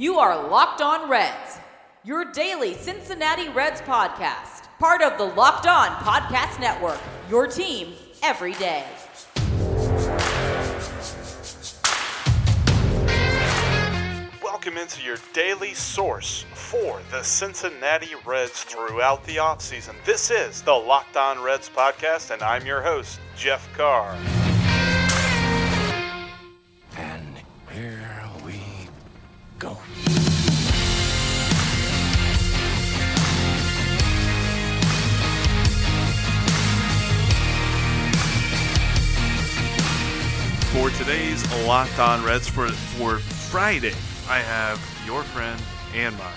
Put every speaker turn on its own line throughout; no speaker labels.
You are Locked On Reds, your daily Cincinnati Reds podcast, part of the Locked On Podcast Network, your team every day.
Welcome into your daily source for the Cincinnati Reds throughout the offseason. This is the Locked On Reds podcast, and I'm your host, Jeff Carr.
And here
For today's Locked On Reds for, for Friday, I have your friend and mine,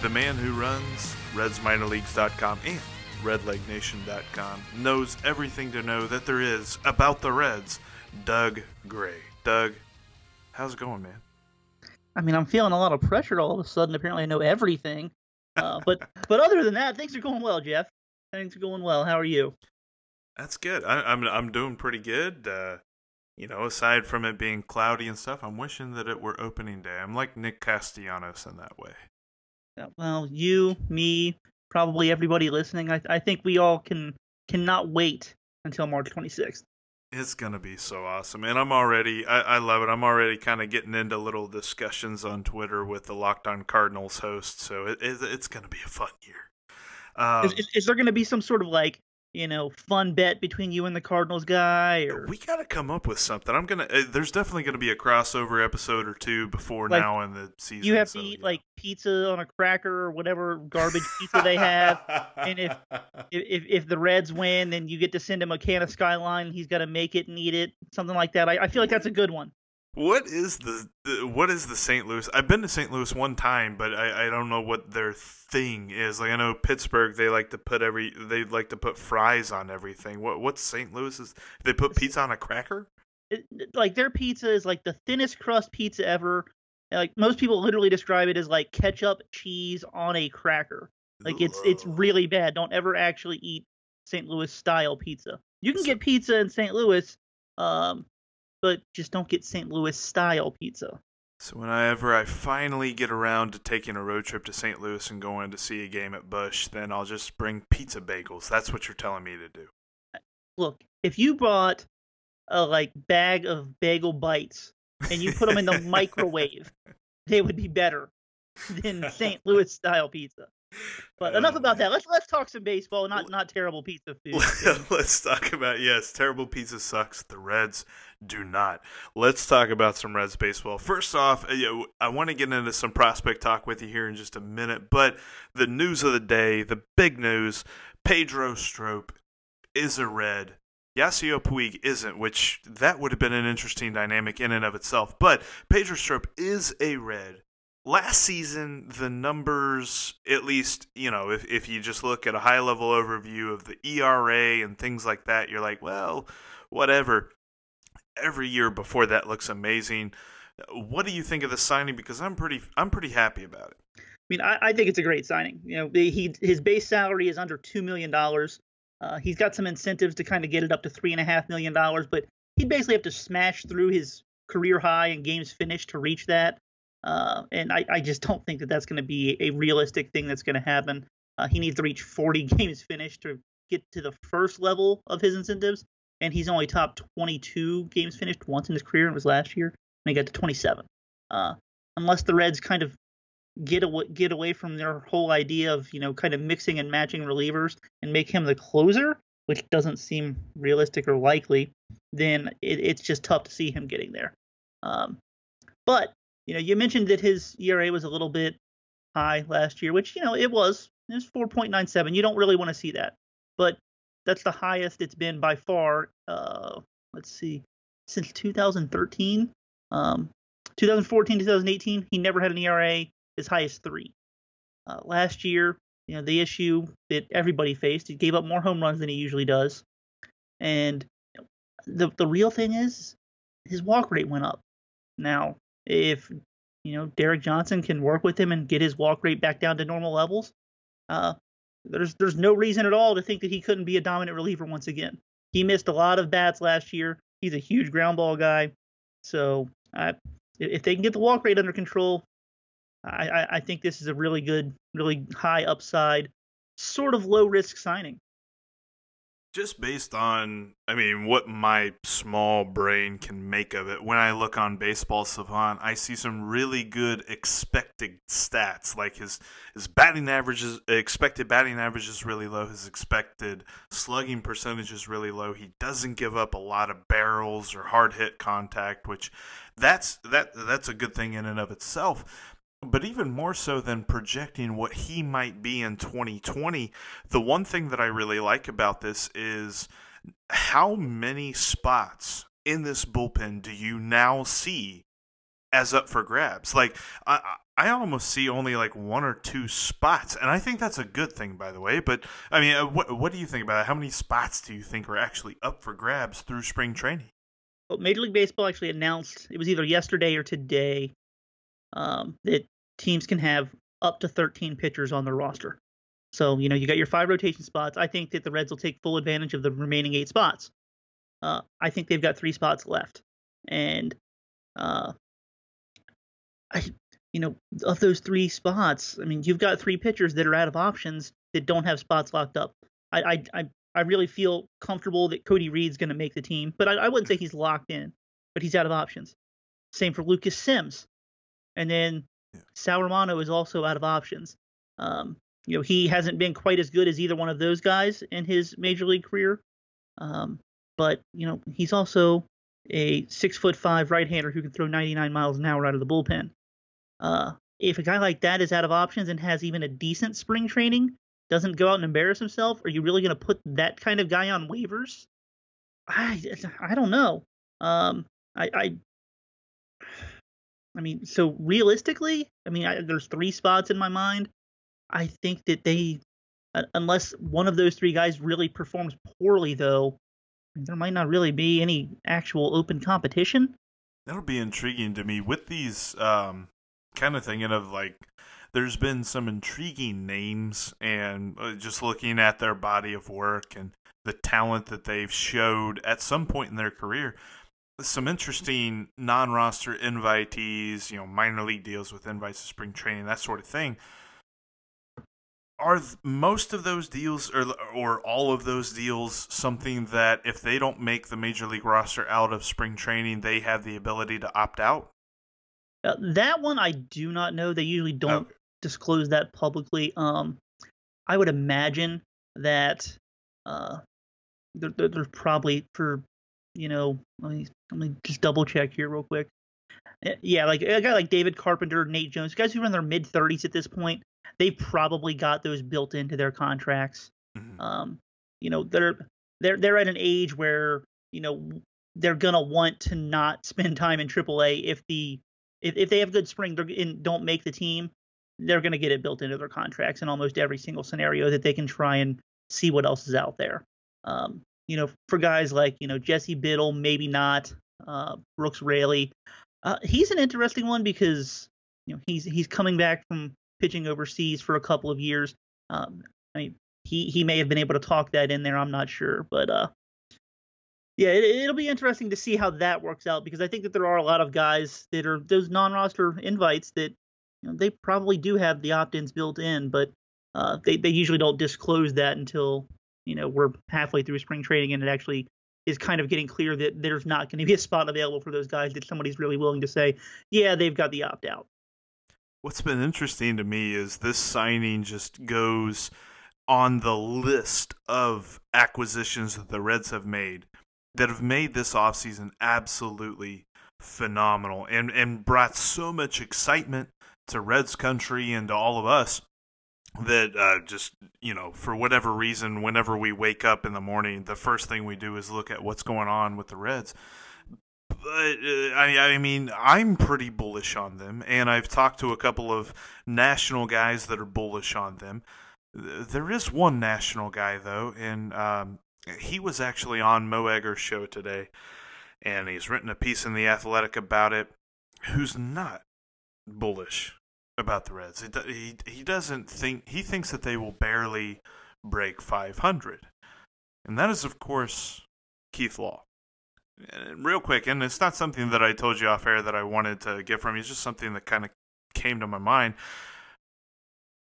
the man who runs RedsMinorLeagues.com and RedLegNation.com, knows everything to know that there is about the Reds, Doug Gray. Doug, how's it going, man?
I mean, I'm feeling a lot of pressure all of a sudden. Apparently, I know everything. Uh, but but other than that, things are going well, Jeff. Things are going well. How are you?
That's good. I, I'm I'm doing pretty good. Uh, you know, aside from it being cloudy and stuff, I'm wishing that it were opening day. I'm like Nick Castellanos in that way.
Well, you, me, probably everybody listening. I I think we all can cannot wait until March 26th.
It's gonna be so awesome, and I'm already I, I love it. I'm already kind of getting into little discussions on Twitter with the Locked On Cardinals host, so it, it, it's gonna be a fun year. Um,
is, is, is there going to be some sort of like you know fun bet between you and the Cardinals guy, or
we got to come up with something. I'm gonna. Uh, there's definitely gonna be a crossover episode or two before
Like,
now in the season.
you have
so,
to eat
yeah.
like pizza on a cracker or whatever garbage pizza they have? and if- if if the Reds win, then you get to send him a can of Skyline. He's got to make it and eat it, something like that. I, I feel like that's a good one.
What is the, the what is the St. Louis? I've been to St. Louis one time, but I, I don't know what their thing is. Like I know Pittsburgh, they like to put every they like to put fries on everything. What what's St. Louis's? They put pizza on a cracker?
It, like their pizza is like the thinnest crust pizza ever. Like most people literally describe it as like ketchup cheese on a cracker. Like it's it's really bad. Don't ever actually eat St. Louis style pizza. You can get pizza in St. Louis, um, but just don't get St. Louis style pizza.
So whenever I finally get around to taking a road trip to St. Louis and going to see a game at Bush, then I'll just bring pizza bagels. That's what you're telling me to do.
Look, if you bought a like bag of bagel bites and you put them in the microwave, they would be better than St. Louis style pizza. But enough
Oh,
about that. Let's let's talk some baseball, not not terrible pizza food.
Let's talk about yes, terrible pizza sucks. The Reds do not. Let's talk about some Reds baseball. First off, uh, I want to get into some prospect talk with you here in just a minute, but the news of the day, the big news: Pedro Strop is a Red. Yasiel Puig isn't, which that would have been an interesting dynamic in and of itself. But Pedro Strop is a Red. Last season, the numbers, at least, you know, if, if you just look at a high level overview of the ERA and things like that, you're like, well, whatever. Every year before that looks amazing. What do you think of the signing? Because I'm pretty, I'm pretty happy about it.
I mean, I, I think it's a great signing. You know, he his base salary is under two million dollars. Uh, he's got some incentives to kind of get it up to three and a half million dollars, but he'd basically have to smash through his career high and games finished to reach that. Uh, and I, I just don't think that that's going to be a realistic thing that's going to happen. Uh, he needs to reach 40 games finished to get to the first level of his incentives, and he's only top 22 games finished once in his career. It was last year, and he got to 27. Uh, unless the Reds kind of get away, get away from their whole idea of you know kind of mixing and matching relievers and make him the closer, which doesn't seem realistic or likely, then it, it's just tough to see him getting there. Um, but you know, you mentioned that his ERA was a little bit high last year, which you know it was. It was 4.97. You don't really want to see that, but that's the highest it's been by far. Uh, let's see, since 2013. Um, 2014, 2018, he never had an ERA as high as three. Uh, last year, you know, the issue that everybody faced, he gave up more home runs than he usually does, and the the real thing is his walk rate went up. Now, if you know Derek Johnson can work with him and get his walk rate back down to normal levels, uh, there's there's no reason at all to think that he couldn't be a dominant reliever once again. He missed a lot of bats last year. He's a huge ground ball guy, so I, if they can get the walk rate under control, I, I, I think this is a really good, really high upside, sort of low risk signing
just based on i mean what my small brain can make of it when i look on baseball savant i see some really good expected stats like his his batting averages expected batting average is really low his expected slugging percentage is really low he doesn't give up a lot of barrels or hard hit contact which that's that that's a good thing in and of itself but even more so than projecting what he might be in 2020, the one thing that I really like about this is how many spots in this bullpen do you now see as up for grabs? Like, I, I almost see only like one or two spots, and I think that's a good thing, by the way. But I mean, uh, what what do you think about it? How many spots do you think are actually up for grabs through spring training?
Well, Major League Baseball actually announced it was either yesterday or today um, that teams can have up to 13 pitchers on their roster. So, you know, you got your five rotation spots. I think that the Reds will take full advantage of the remaining eight spots. Uh, I think they've got three spots left. And, uh, I, you know, of those three spots, I mean, you've got three pitchers that are out of options that don't have spots locked up. I, I, I, I really feel comfortable that Cody Reed's going to make the team, but I, I wouldn't say he's locked in, but he's out of options. Same for Lucas Sims. And then yeah. Sal Romano is also out of options. Um, you know, he hasn't been quite as good as either one of those guys in his major league career. Um, but you know, he's also a six foot five right hander who can throw 99 miles an hour out of the bullpen. Uh, if a guy like that is out of options and has even a decent spring training, doesn't go out and embarrass himself, are you really going to put that kind of guy on waivers? I I don't know. Um, I, I I mean, so realistically, I mean, I, there's three spots in my mind. I think that they, unless one of those three guys really performs poorly, though, there might not really be any actual open competition.
That'll be intriguing to me with these um, kind of thinking of like there's been some intriguing names and uh, just looking at their body of work and the talent that they've showed at some point in their career some interesting non-roster invitees, you know, minor league deals with invites to spring training, that sort of thing. Are most of those deals, or or all of those deals, something that if they don't make the major league roster out of spring training, they have the ability to opt out?
Uh, that one I do not know. They usually don't okay. disclose that publicly. Um, I would imagine that uh, there, there's probably for you know, let me let me just double check here real quick. Eh, yeah, like a guy like David Carpenter, Nate Jones, guys who are in their mid 30s at this point, they probably got those built into their contracts. Mm-hmm. Um, you know, they're they're they're at an age where you know they're gonna want to not spend time in AAA if the if, if they have good spring and don't make the team, they're gonna get it built into their contracts in almost every single scenario that they can try and see what else is out there. Um, you know, for guys like, you know, Jesse Biddle, maybe not, uh, Brooks Raley. Uh, he's an interesting one because, you know, he's he's coming back from pitching overseas for a couple of years. Um, I mean, he he may have been able to talk that in there. I'm not sure, but uh, yeah, it, will be interesting to see how that works out because I think that there are a lot of guys that are those non-roster invites that you know, they probably do have the opt-ins built in, but uh, they they usually don't disclose that until you know we're halfway through spring training and it actually is kind of getting clear that there's not going to be a spot available for those guys that somebody's really willing to say, yeah, they've got the opt out.
What's been interesting to me is this signing just goes on the list of acquisitions that the Reds have made that have made this offseason absolutely phenomenal and, and brought so much excitement to Reds country and to all of us that uh, just you know for whatever reason whenever we wake up in the morning the first thing we do is look at what's going on with the reds. But uh, I, I mean i'm pretty bullish on them and i've talked to a couple of national guys that are bullish on them. There is one national guy though and um, he was actually on mo egger's show today and he's written a piece in the athletic about it who's not bullish about the Reds. He he doesn't think he thinks that they will barely break 500, and that is of course Keith Law. And real quick, and it's not something that I told you off air that I wanted to get from you. It's just something that kind of came to my mind.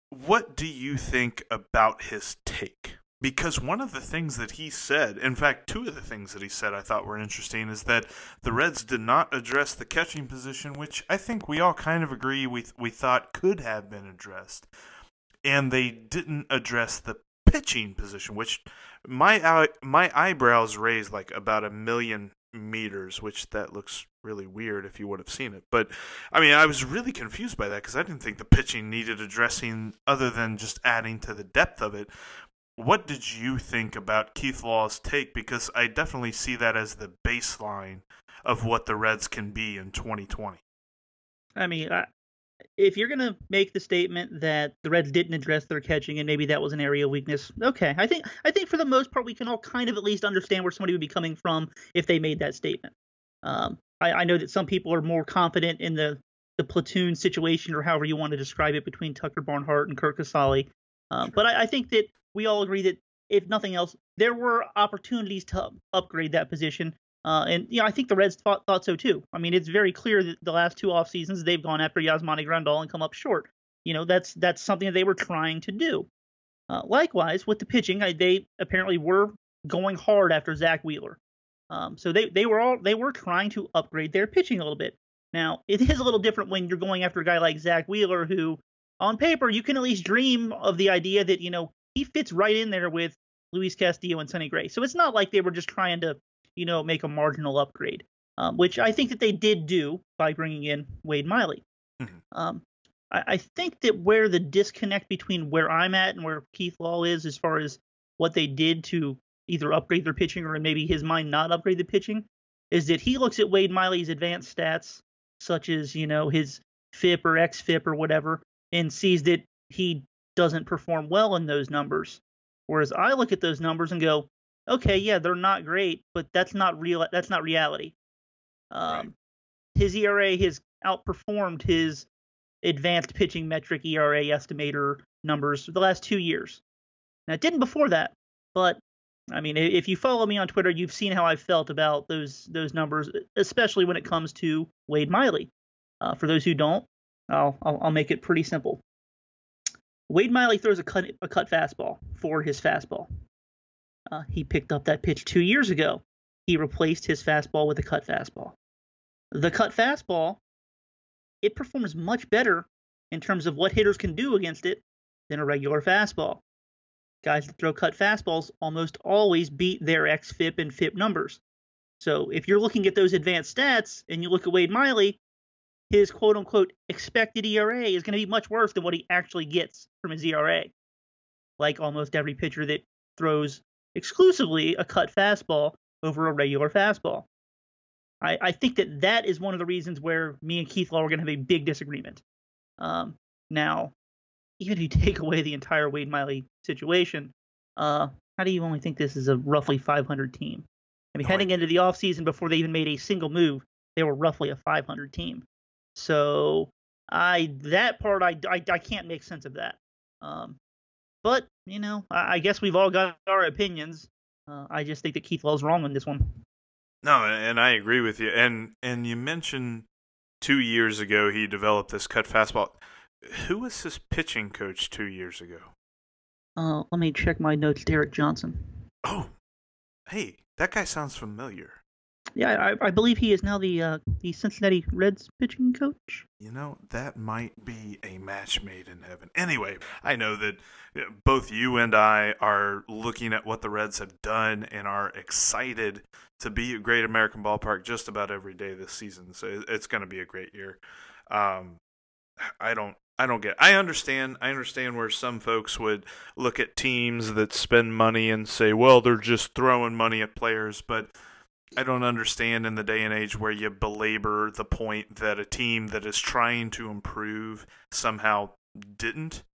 What do you think about his take? Because one of the things that he said, in fact, two of the things that he said I thought were interesting, is that the Reds did not address the catching position, which I think we all kind of agree we we thought could have been addressed, and they didn't address the pitching position, which my my eyebrows raised like about a million meters, which that looks really weird if you would have seen it. But I mean, I was really confused by that because I didn't think the pitching needed addressing other than just adding to the depth of it. What did you think about Keith Law's take? Because I definitely see that as the baseline of what the Reds can be in 2020.
I mean, I, if you're going to make the statement that the Reds didn't address their catching and maybe that was an area of weakness, okay. I think I think for the most part we can all kind of at least understand where somebody would be coming from if they made that statement. Um, I, I, know that some people are more confident in the the platoon situation or however you want to describe it between Tucker Barnhart and Curt Casali. Um, but I, I think that we all agree that if nothing else, there were opportunities to upgrade that position. Uh, and you know, I think the Reds thought, thought so too. I mean, it's very clear that the last two off seasons they've gone after Yasmani Grandal and come up short. You know, that's that's something that they were trying to do. Uh, likewise, with the pitching, I, they apparently were going hard after Zack Wheeler. Um, so they they were all they were trying to upgrade their pitching a little bit. Now it is a little different when you're going after a guy like Zack Wheeler, who on paper you can at least dream of the idea that you know he fits right in there with Luis Castillo and Sonny Gray. So it's not like they were just trying to you know, make a marginal upgrade, um, which I think that they did do by bringing in Wade Miley. Mm-hmm. Um, I, I, think that where the disconnect between where I'm at and where Keith Law is, as far as what they did to either upgrade their pitching or maybe his mind not upgrade the pitching, is that he looks at Wade Miley's advanced stats, such as you know his FIP or XFIP or whatever, and sees that he doesn't perform well in those numbers. Whereas I look at those numbers and go, okay, yeah, they're not great, but that's not real. That's not reality. Um, right. His ERA has outperformed his advanced pitching metric ERA estimator numbers for the last two years. Now, it didn't before that, but I mean, if you follow me on Twitter, you've seen how I felt about those those numbers, especially when it comes to Wade Miley. Uh, for those who don't, I'll, I'll, I'll make it pretty simple. Wade Miley throws a cut a cut fastball for his fastball. Uh, he picked up that pitch two years ago. He replaced his fastball with a cut fastball. The cut fastball, it performs much better in terms of what hitters can do against it than a regular fastball. Guys that throw cut fastballs almost always beat their xFIP and FIP numbers. So if you're looking at those advanced stats and you look at Wade Miley, his quote unquote expected ERA is going to be much worse than what he actually gets from his ERA. Like almost every pitcher that throws exclusively a cut fastball over a regular fastball. I, I think that that is one of the reasons where me and Keith Law are going to have a big disagreement. Um, now, even if you take away the entire Wade Miley situation, uh, how do you only think this is a roughly 500 team? I mean, heading into the offseason before they even made a single move, they were roughly a 500 team. So I that part I, I, I can't make sense of that. Um, but you know, I, I guess we've all got our opinions. Uh, I just think that Keith Law's wrong on this one.
No, and I agree with you. And and you mentioned two years ago he developed this cut fastball. Who was his pitching coach two years ago?
Uh, let me check my notes. Derek Johnson.
Oh, hey, that guy sounds familiar.
Yeah, I, I believe he is now the uh, the Cincinnati Reds pitching coach.
You know, that might be a match made in heaven. Anyway, I know that both you and I are looking at what the Reds have done and are excited to be at Great American Ballpark just about every day this season. So it's going to be a great year. Um, I don't I don't get. I understand. I understand where some folks would look at teams that spend money and say, "Well, they're just throwing money at players," but I don't understand in the day and age where you belabor the point that a team that is trying to improve somehow didn't.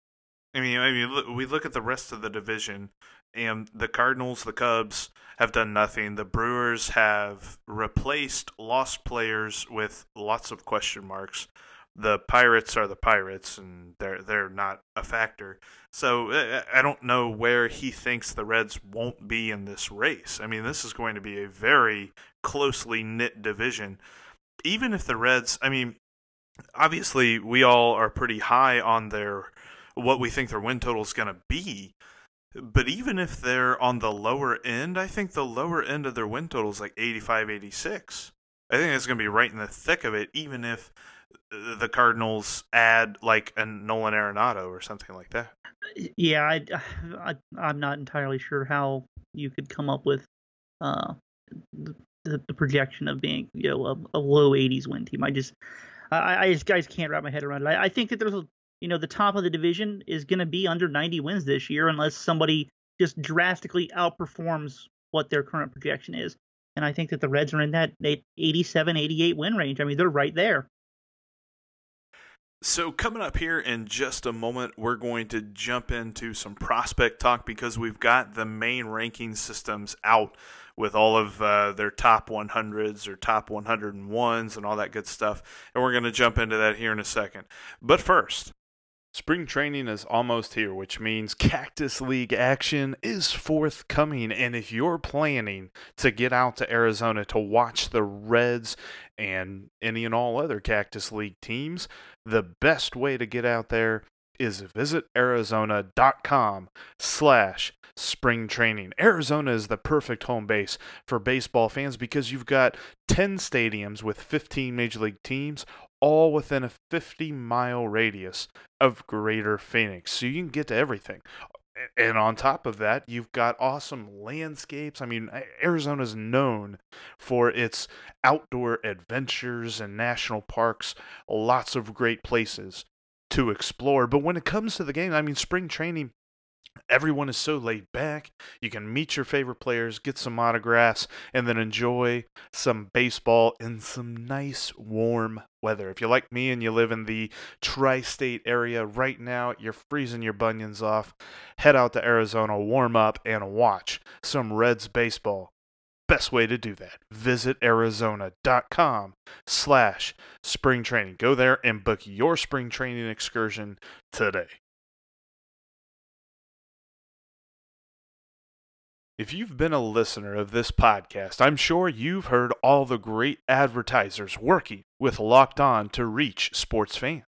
I mean, I mean, we look at the rest of the division, and the Cardinals, the Cubs have done nothing. The Brewers have replaced lost players with lots of question marks the Pirates are the Pirates, and they're they're not a factor. So I don't know where he thinks the Reds won't be in this race. I mean, this is going to be a very closely knit division. Even if the Reds, I mean, obviously we all are pretty high on their what we think their win total is going to be. But even if they're on the lower end, I think the lower end of their win total is like 85, 86. I think it's going to be right in the thick of it, even if the Cardinals add like a Nolan Arenado or something like that.
Yeah, I, I I'm not entirely sure how you could come up with uh, the, the projection of being you know a, a low 80s win team. I just I, I just guys can't wrap my head around it. I, I think that there's a you know the top of the division is going to be under 90 wins this year unless somebody just drastically outperforms what their current projection is. And I think that the Reds are in that 87, 88 win range. I mean, they're right there.
So, coming up here in just a moment, we're going to jump into some prospect talk because we've got the main ranking systems out with all of uh, their top 100s or top 101s and all that good stuff. And we're going to jump into that here in a second. But first, Spring training is almost here, which means Cactus League action is forthcoming. And if you're planning to get out to Arizona to watch the Reds and any and all other Cactus League teams, the best way to get out there is visit arizona.com slash spring training. Arizona is the perfect home base for baseball fans because you've got 10 stadiums with 15 major league teams all within a 50 mile radius of greater Phoenix. So you can get to everything. And on top of that, you've got awesome landscapes. I mean, Arizona is known for its outdoor adventures and national parks, lots of great places to explore. But when it comes to the game, I mean, spring training Everyone is so laid back. You can meet your favorite players, get some autographs, and then enjoy some baseball in some nice warm weather. If you're like me and you live in the tri state area right now, you're freezing your bunions off, head out to Arizona, warm up, and watch some Reds baseball. Best way to do that, visit arizona.com slash spring training. Go there and book your spring training excursion today. If you've been a listener of this podcast, I'm sure you've heard all the great advertisers working with Locked On to reach sports fans.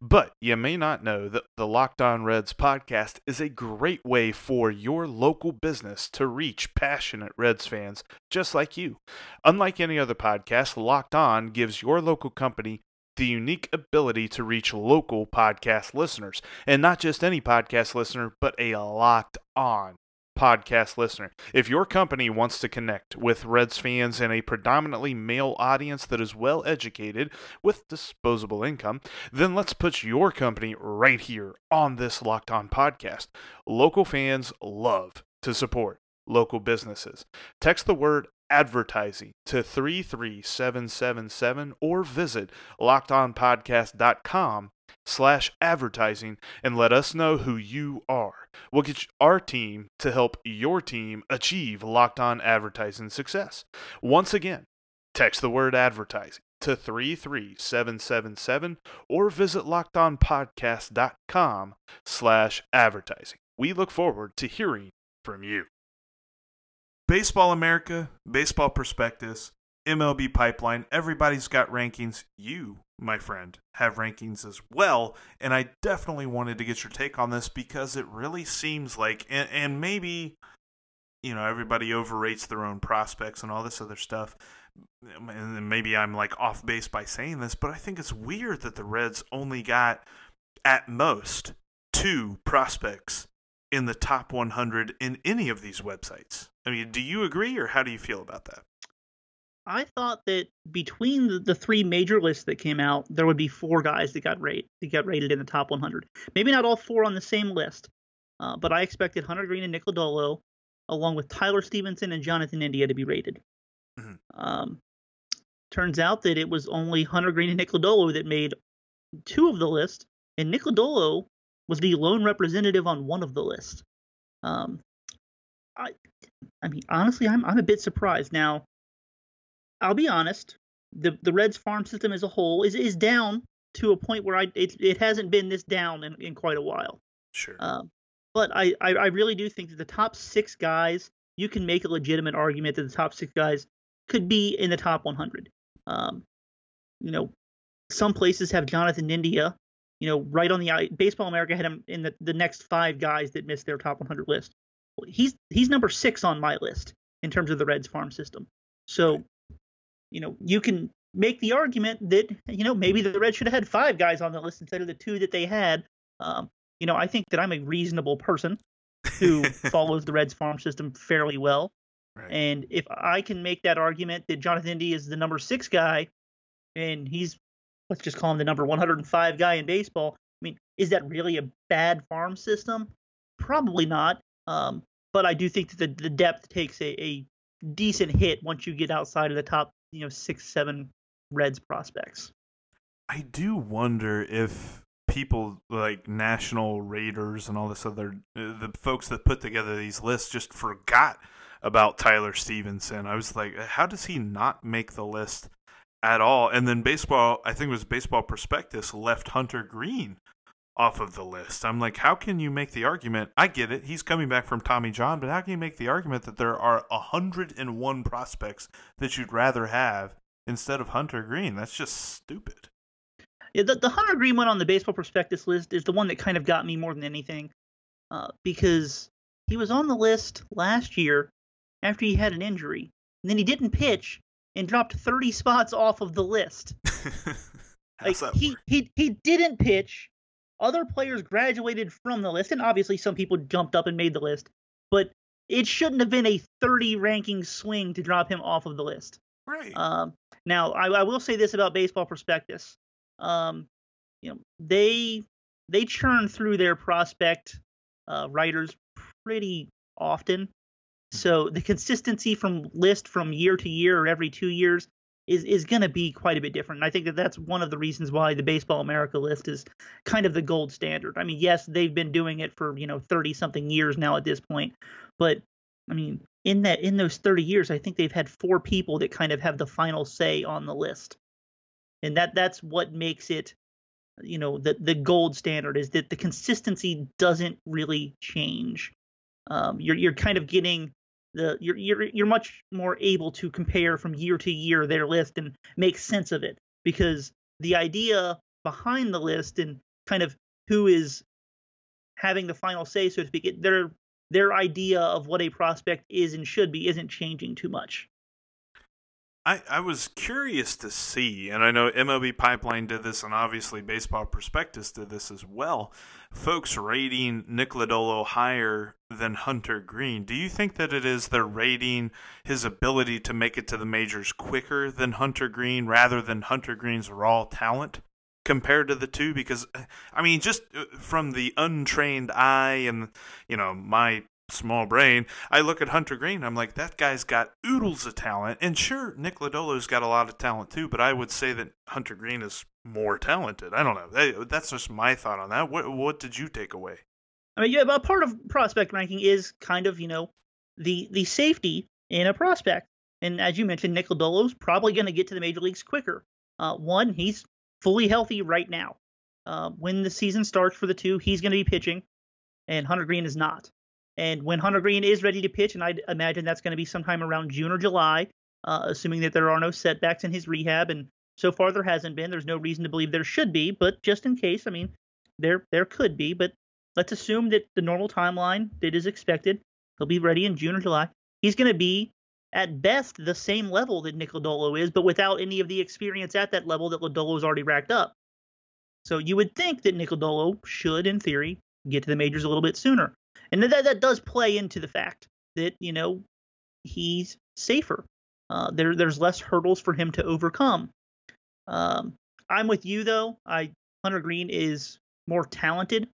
But you may not know that the Locked On Reds podcast is a great way for your local business to reach passionate Reds fans just like you. Unlike any other podcast, Locked On gives your local company the unique ability to reach local podcast listeners. And not just any podcast listener, but a locked on podcast listener. If your company wants to connect with Reds fans and a predominantly male audience that is well educated with disposable income, then let's put your company right here on this Locked On podcast. Local fans love to support local businesses. Text the word advertising to 33777 or visit lockedonpodcast.com slash advertising and let us know who you are. We'll get our team to help your team achieve locked on advertising success. Once again, text the word advertising to 33777 or visit lockedonpodcast.com slash advertising. We look forward to hearing from you. Baseball America, Baseball Prospectus, MLB Pipeline, everybody's got rankings. You, my friend, have rankings as well. And I definitely wanted to get your take on this because it really seems like, and, and maybe, you know, everybody overrates their own prospects and all this other stuff. And maybe I'm like off base by saying this, but I think it's weird that the Reds only got at most two prospects in the top 100 in any of these websites. I mean, do you agree or how do you feel about that?
I thought that between the, three major lists that came out, there would be four guys that got rated that got rated in the top 100. Maybe not all four on the same list, uh, but I expected Hunter Greene and Nick Lodolo, along with Tyler Stephenson and Jonathan India, to be rated. Mm-hmm. Um, turns out that it was only Hunter Greene and Nick Lodolo that made two of the list, and Nick Lodolo was the lone representative on one of the lists. Um, I, I mean, honestly, I'm I'm a bit surprised. Now, I'll be honest. The the Reds farm system as a whole is is down to a point where I it it hasn't been this down in, in quite a while.
Sure.
Um, but I, I I really do think that the top six guys you can make a legitimate argument that the top six guys could be in the top 100. Um, you know, some places have Jonathan India, you know, right on the Baseball America had him in the, the next five guys that missed their top 100 list. He's he's number six on my list in terms of the Reds farm system. So, you know, you can make the argument that you know maybe the Reds should have had five guys on the list instead of the two that they had. Um, you know, I think that I'm a reasonable person who follows the Reds farm system fairly well. Right. And if I can make that argument that Jonathan India is the number six guy, and he's let's just call him the number 105 guy in baseball. I mean, is that really a bad farm system? Probably not. Um, but I do think that the, the depth takes a, a decent hit once you get outside of the top, you know, six, seven Reds prospects.
I do wonder if people like national raiders and all this other uh, the folks that put together these lists just forgot about Tyler Stephenson. I was like, how does he not make the list at all? And then baseball, I think it was Baseball Prospectus left Hunter Greene off of the list. I'm like, how can you make the argument? I get it. He's coming back from Tommy John, but how can you make the argument that there are 101 prospects that you'd rather have instead of Hunter Greene? That's just stupid.
Yeah, the, the Hunter Greene one on the baseball prospectus list is the one that kind of got me more than anything uh, because he was on the list last year after he had an injury. And then he didn't pitch and dropped 30 spots off of the list. like, he, he, he didn't pitch other players graduated from the list, and obviously some people jumped up and made the list, but it shouldn't have been a 30 ranking swing to drop him off of the list.
Right.
Um, now, I, I, will say this about Baseball Prospectus. Um, you know, they they churn through their prospect uh, writers pretty often. Hmm. So the consistency from list from year to year or every two years is is going to be quite a bit different. And I think that that's one of the reasons why the Baseball America list is kind of the gold standard. I mean, yes, they've been doing it for you know 30 something years now at this point, but I mean, in that in those 30 years, I think they've had four people that kind of have the final say on the list, and that that's what makes it you know the the gold standard is that the consistency doesn't really change. Um, you're you're kind of getting the you're you're you're much more able to compare from year to year their list and make sense of it because the idea behind the list and kind of who is having the final say, so to speak, their their idea of what a prospect is and should be isn't changing too much.
I, I was curious to see, and I know MLB Pipeline did this, and obviously Baseball Prospectus did this as well. Folks rating Nick Lodolo higher than Hunter Greene. Do you think that it is they're rating his ability to make it to the majors quicker than Hunter Greene, rather than Hunter Greene's raw talent? compared to the two because I mean just uh, from the untrained eye and you know my small brain, I look at Hunter Greene. I'm like, that guy's got oodles of talent. And sure, Nick Lodolo's got a lot of talent too, but I would say that Hunter Greene is more talented. I don't know. That's just my thought on that. What what did you take away?
I mean, yeah, but part of prospect ranking is kind of you know the the safety in a prospect. And as you mentioned, Nick Lodolo's probably going to get to the major leagues quicker. Uh, one, he's fully healthy right now. Uh, when the season starts for the two, he's going to be pitching, and Hunter Greene is not. And when Hunter Greene is ready to pitch, and I imagine that's going to be sometime around June or July, uh, assuming that there are no setbacks in his rehab, and so far there hasn't been. There's no reason to believe there should be, but just in case, I mean, there there could be. But let's assume that the normal timeline that is expected, he'll be ready in June or July. He's going to be at best the same level that Nick Lodolo is, but without any of the experience at that level that Lodolo's already racked up. So you would think that Nick Lodolo should, in theory, get to the majors a little bit sooner and that that does play into the fact that you know he's safer. Uh, there there's less hurdles for him to overcome. Um, I'm with you though. I Hunter Greene is more talented.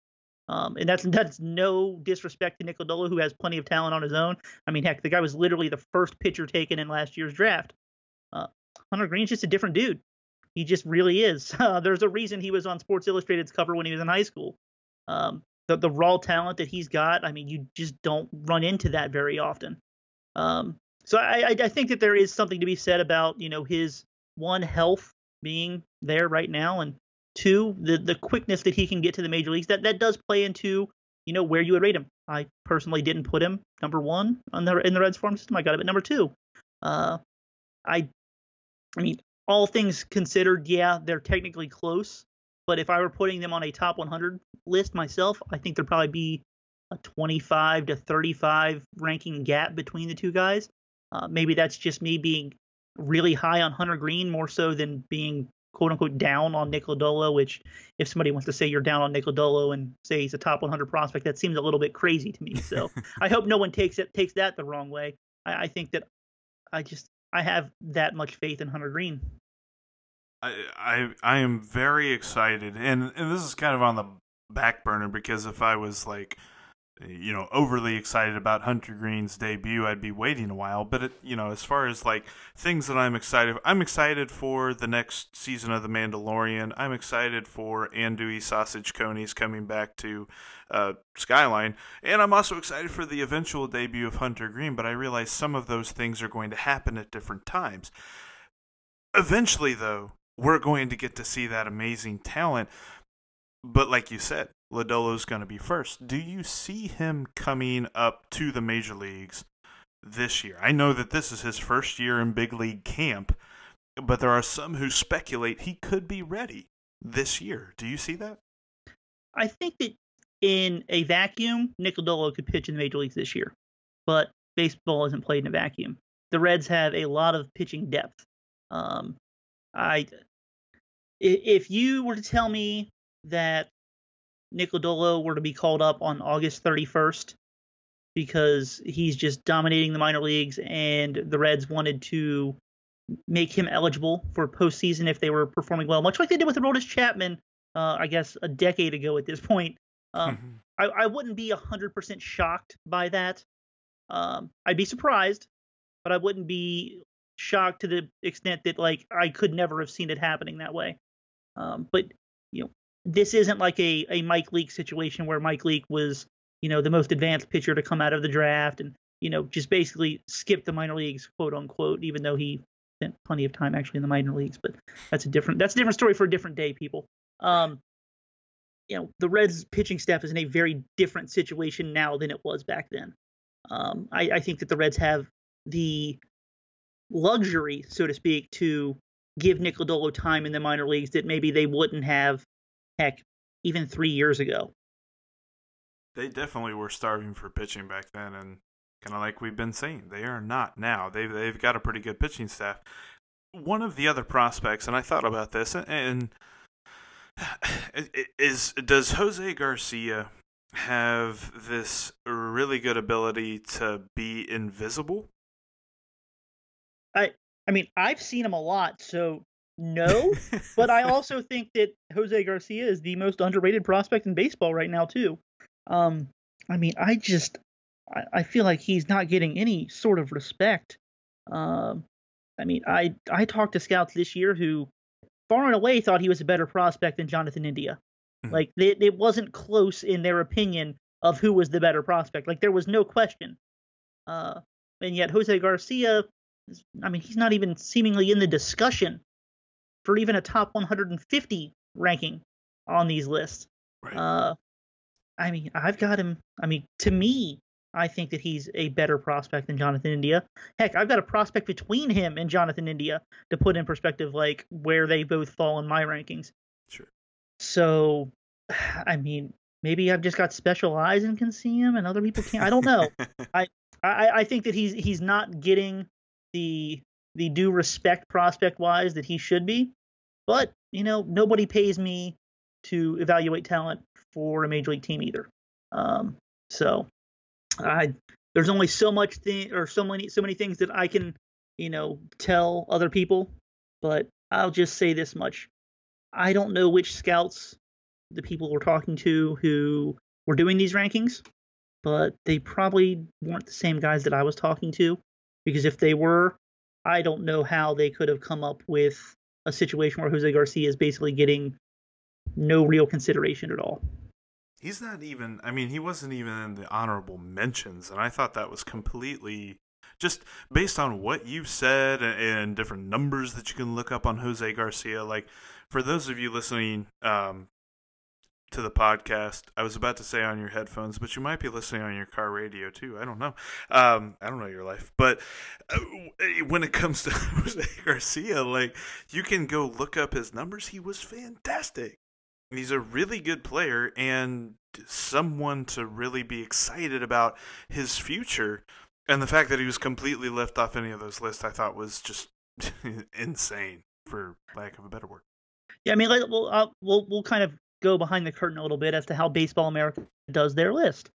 Um, and that's that's no disrespect to Nick who has plenty of talent on his own. I mean, heck, the guy was literally the first pitcher taken in last year's draft. Uh, Hunter Greene's just a different dude. He just really is. Uh, there's a reason he was on Sports Illustrated's cover when he was in high school. Um, the the raw talent that he's got. I mean, you just don't run into that very often. Um, so I, I think that there is something to be said about you know his one health being there right now, and two the the quickness that he can get to the major leagues. That that does play into you know where you would rate him. I personally didn't put him number one on the in the Reds farm system. I got him at number two. Uh, I I mean all things considered, yeah, they're technically close. But if I were putting them on a top 100 list myself, I think there'd probably be a 25 to 35 ranking gap between the two guys. Uh, maybe that's just me being really high on Hunter Greene more so than being quote unquote down on Nick Lodolo, which if somebody wants to say you're down on Nick Lodolo and say he's a top 100 prospect, that seems a little bit crazy to me. So I hope no one takes it takes that the wrong way. I, I think that I just I have that much faith in Hunter Greene.
I, I am very excited, and and this is kind of on the back burner because if I was like you know overly excited about Hunter Greene's debut, I'd be waiting a while. But it, you know, as far as like things that I'm excited, I'm excited for the next season of The Mandalorian. I'm excited for Andouille Sausage Coney's coming back to uh, Skyline, and I'm also excited for the eventual debut of Hunter Greene. But I realize some of those things are going to happen at different times. Eventually, though, we're going to get to see that amazing talent. But like you said, Lodolo's going to be first. Do you see him coming up to the major leagues this year? I know that this is his first year in big league camp, but there are some who speculate he could be ready this year. Do you see that?
I think that in a vacuum, Nick Lodolo could pitch in the major leagues this year, but baseball isn't played in a vacuum. The Reds have a lot of pitching depth. Um, I, if you were to tell me that Nick Lodolo were to be called up on August 31st because he's just dominating the minor leagues and the Reds wanted to make him eligible for postseason if they were performing well, much like they did with Aroldis Chapman, uh, I guess a decade ago at this point. Um. I, I, wouldn't be 100% shocked by that. Um, I'd be surprised, but I wouldn't be shocked to the extent that like I could never have seen it happening that way. Um, but you know, this isn't like a, a Mike Leake situation where Mike Leake was, you know, the most advanced pitcher to come out of the draft and, you know, just basically skip the minor leagues, quote unquote, even though he spent plenty of time actually in the minor leagues. But that's a different that's a different story for a different day, people. Um, you know, the Reds pitching staff is in a very different situation now than it was back then. Um, I, I think that the Reds have the luxury, so to speak, to give Nick Lodolo time in the minor leagues that maybe they wouldn't have heck, even three years ago.
They definitely were starving for pitching back then, and kind of like we've been saying, they are not now. They've they've got a pretty good pitching staff. One of the other prospects, and I thought about this, and is does Jose Garcia have this really good ability to be invisible?
I I mean, I've seen him a lot, so no, but I also think that Jose Garcia is the most underrated prospect in baseball right now too. Um, I mean, I just I, I feel like he's not getting any sort of respect. Um, I mean, I I talked to scouts this year who far and away thought he was a better prospect than Jonathan India. Mm-hmm. Like it, it wasn't close in their opinion of who was the better prospect. Like there was no question. Uh, and yet Jose Garcia, I mean, he's not even seemingly in the discussion for even a top 150 ranking on these lists. Right. Uh, I mean, I've got him. I mean, to me, I think that he's a better prospect than Jonathan India. Heck, I've got a prospect between him and Jonathan India to put in perspective, like where they both fall in my rankings.
Sure.
So, I mean, maybe I've just got special eyes and can see him, and other people can't. I don't know. I, I I think that he's he's not getting the the due respect prospect wise that he should be. But, you know, nobody pays me to evaluate talent for a major league team either. Um, so I there's only so much thing or so many so many things that I can, you know, tell other people, but I'll just say this much. I don't know which scouts the people we're talking to who were doing these rankings, but they probably weren't the same guys that I was talking to because if they were, I don't know how they could have come up with a situation where Jose Garcia is basically getting no real consideration at all.
He's not even, I mean, he wasn't even in the honorable mentions, and I thought that was completely just based on what you've said and, different numbers that you can look up on Jose Garcia. Like, for those of you listening, um, to the podcast. I was about to say on your headphones, but you might be listening on your car radio too. I don't know. Um, I don't know your life, but uh, when it comes to Jose Garcia, like you can go look up his numbers. He was fantastic. He's a really good player and someone to really be excited about his future. And the fact that he was completely left off any of those lists, I thought was just insane, for lack of a better word.
Yeah, I mean, like, we'll, uh, we'll we'll kind of go behind the curtain a little bit as to how Baseball America does their list.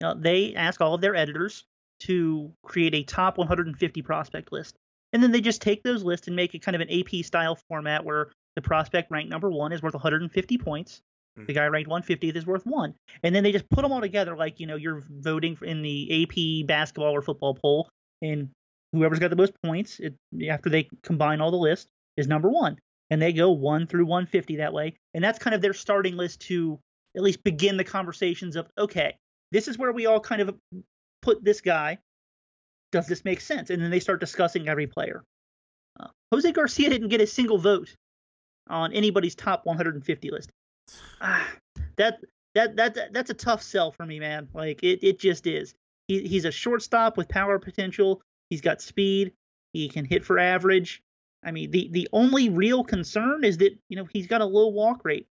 Now, they ask all of their editors to create a top 150 prospect list, and then they just take those lists and make it kind of an AP style format where the prospect ranked number one is worth 150 points. The
Mm-hmm.
guy ranked 150th is worth one, and then they just put them all together like you know you're voting in the AP basketball or football poll, and whoever's got the most points it, after they combine all the lists is number one and they go 1 through 150 that way. And that's kind of their starting list to at least begin the conversations of okay this is where we all kind of put this guy. Does this make sense? And then they start discussing every player. Uh, jose garcia didn't get a single vote on anybody's top 150 list. Ah, that that that that's a tough sell for me man. Like it, it just is. He, he's a shortstop with power potential. He's got speed. He can hit for average I mean, the the only real concern is that you know he's got a low walk rate,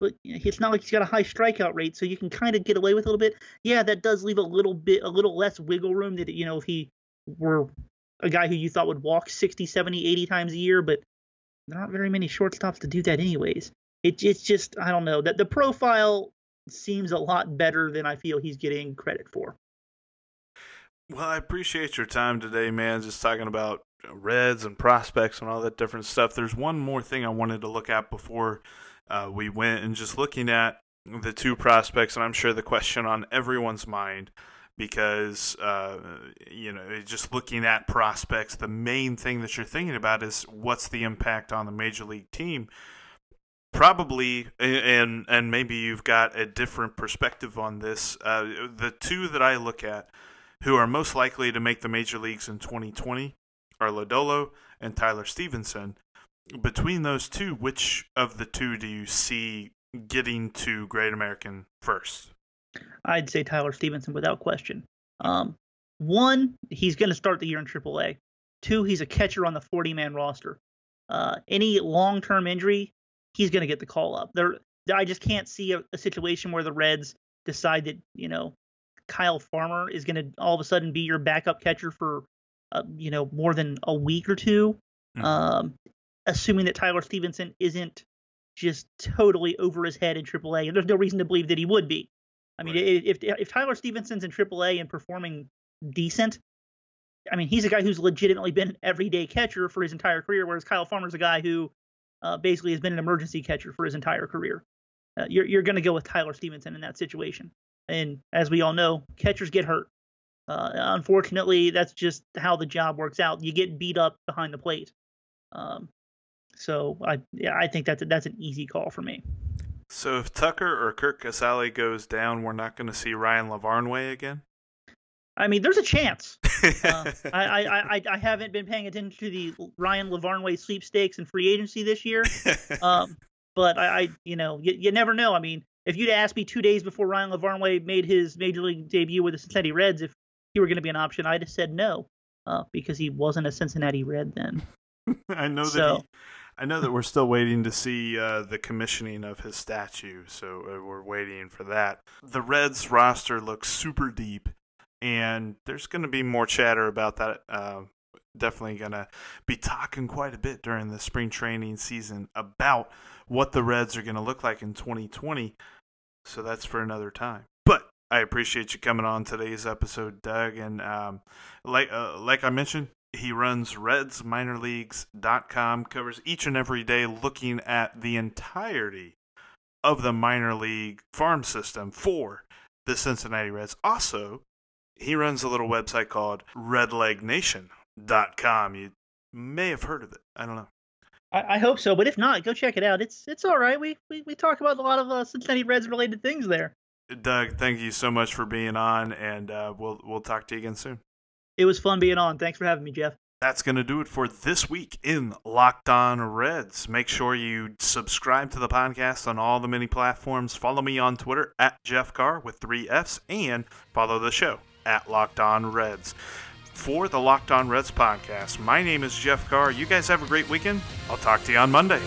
but you know, it's not like he's got a high strikeout rate, so you can kind of get away with a little bit. Yeah, that does leave a little bit, a little less wiggle room that you know if he were a guy who you thought would walk 60, 70, 80 times a year, but there aren't very many shortstops to do that anyways. It, it's just I don't know that the profile seems a lot better than I feel he's getting credit for.
Well, I appreciate your time today, man. Just talking about Reds and prospects and all that different stuff. There's one more thing I wanted to look at before uh, we went, and just looking at the two prospects, and I'm sure the question on everyone's mind because uh, you know just looking at prospects, the main thing that you're thinking about is what's the impact on the major league team. Probably, and and maybe you've got a different perspective on this. Uh, the two that I look at who are most likely to make the major leagues in 2020 are Lodolo and Tyler Stephenson. Between those two, which of the two do you see getting to Great American first?
I'd say Tyler Stephenson without question. Um, one, he's going to start the year in AAA. Two, he's a catcher on the 40 man roster. Uh, any long term injury, he's going to get the call up. There, I just can't see a, a situation where the Reds decide that you know Kyle Farmer is going to all of a sudden be your backup catcher for uh, you know more than a week or 2
Mhm.
um, assuming that Tyler Stephenson isn't just totally over his head in AAA, and there's no reason to believe that he would be. I mean,
Right.
if if Tyler Stephenson's in AAA and performing decent, I mean, he's a guy who's legitimately been an everyday catcher for his entire career, whereas Kyle Farmer's a guy who uh, basically has been an emergency catcher for his entire career. Uh, you're you're going to go with Tyler Stephenson in that situation, and as we all know, catchers get hurt. Uh, unfortunately, that's just how the job works out. You get beat up behind the plate. Um, so I yeah, I think that's a, that's an easy call for me.
So if Tucker or Curt Casali goes down, we're not going to see Ryan Lavarnway again.
I mean, there's a chance. Uh, I, I, I I haven't been paying attention to the Ryan Lavarnway sweepstakes and free agency this year. Um, but I, I you know, you, you never know. I mean, if you'd asked me two days before Ryan Lavarnway made his major league debut with the Cincinnati Reds if he were going to be an option, I'd have said no, uh, because he wasn't a Cincinnati Red then.
I know that he, I know that we're still waiting to see uh, the commissioning of his statue, so uh, we're waiting for that. The Reds roster looks super deep, and there's going to be more chatter about that. Uh, definitely going to be talking quite a bit during the spring training season about what the Reds are going to look like in 2020. So that's for another time. I appreciate you coming on today's episode, Doug. And um, like uh, like I mentioned, he runs RedsMinorLeagues.com, covers each and every day looking at the entirety of the minor league farm system for the Cincinnati Reds. Also, he runs a little website called RedLegNation.com. You may have heard of it. I don't know.
I, I hope so, but if not, go check it out. It's it's all right. We we, we talk about a lot of uh, Cincinnati Reds related things there.
Doug, thank you so much for being on, and uh, we'll we'll talk to you again soon.
It was fun being on. Thanks for having me, Jeff.
that's going to do it for this week in Locked On Reds. Make sure you subscribe to the podcast on all the many platforms. Follow me on Twitter at Jeff Carr with three F's and follow the show at Locked On Reds. For the Locked On Reds podcast, my name is Jeff Carr. You guys have a great weekend. I'll talk to you on Monday.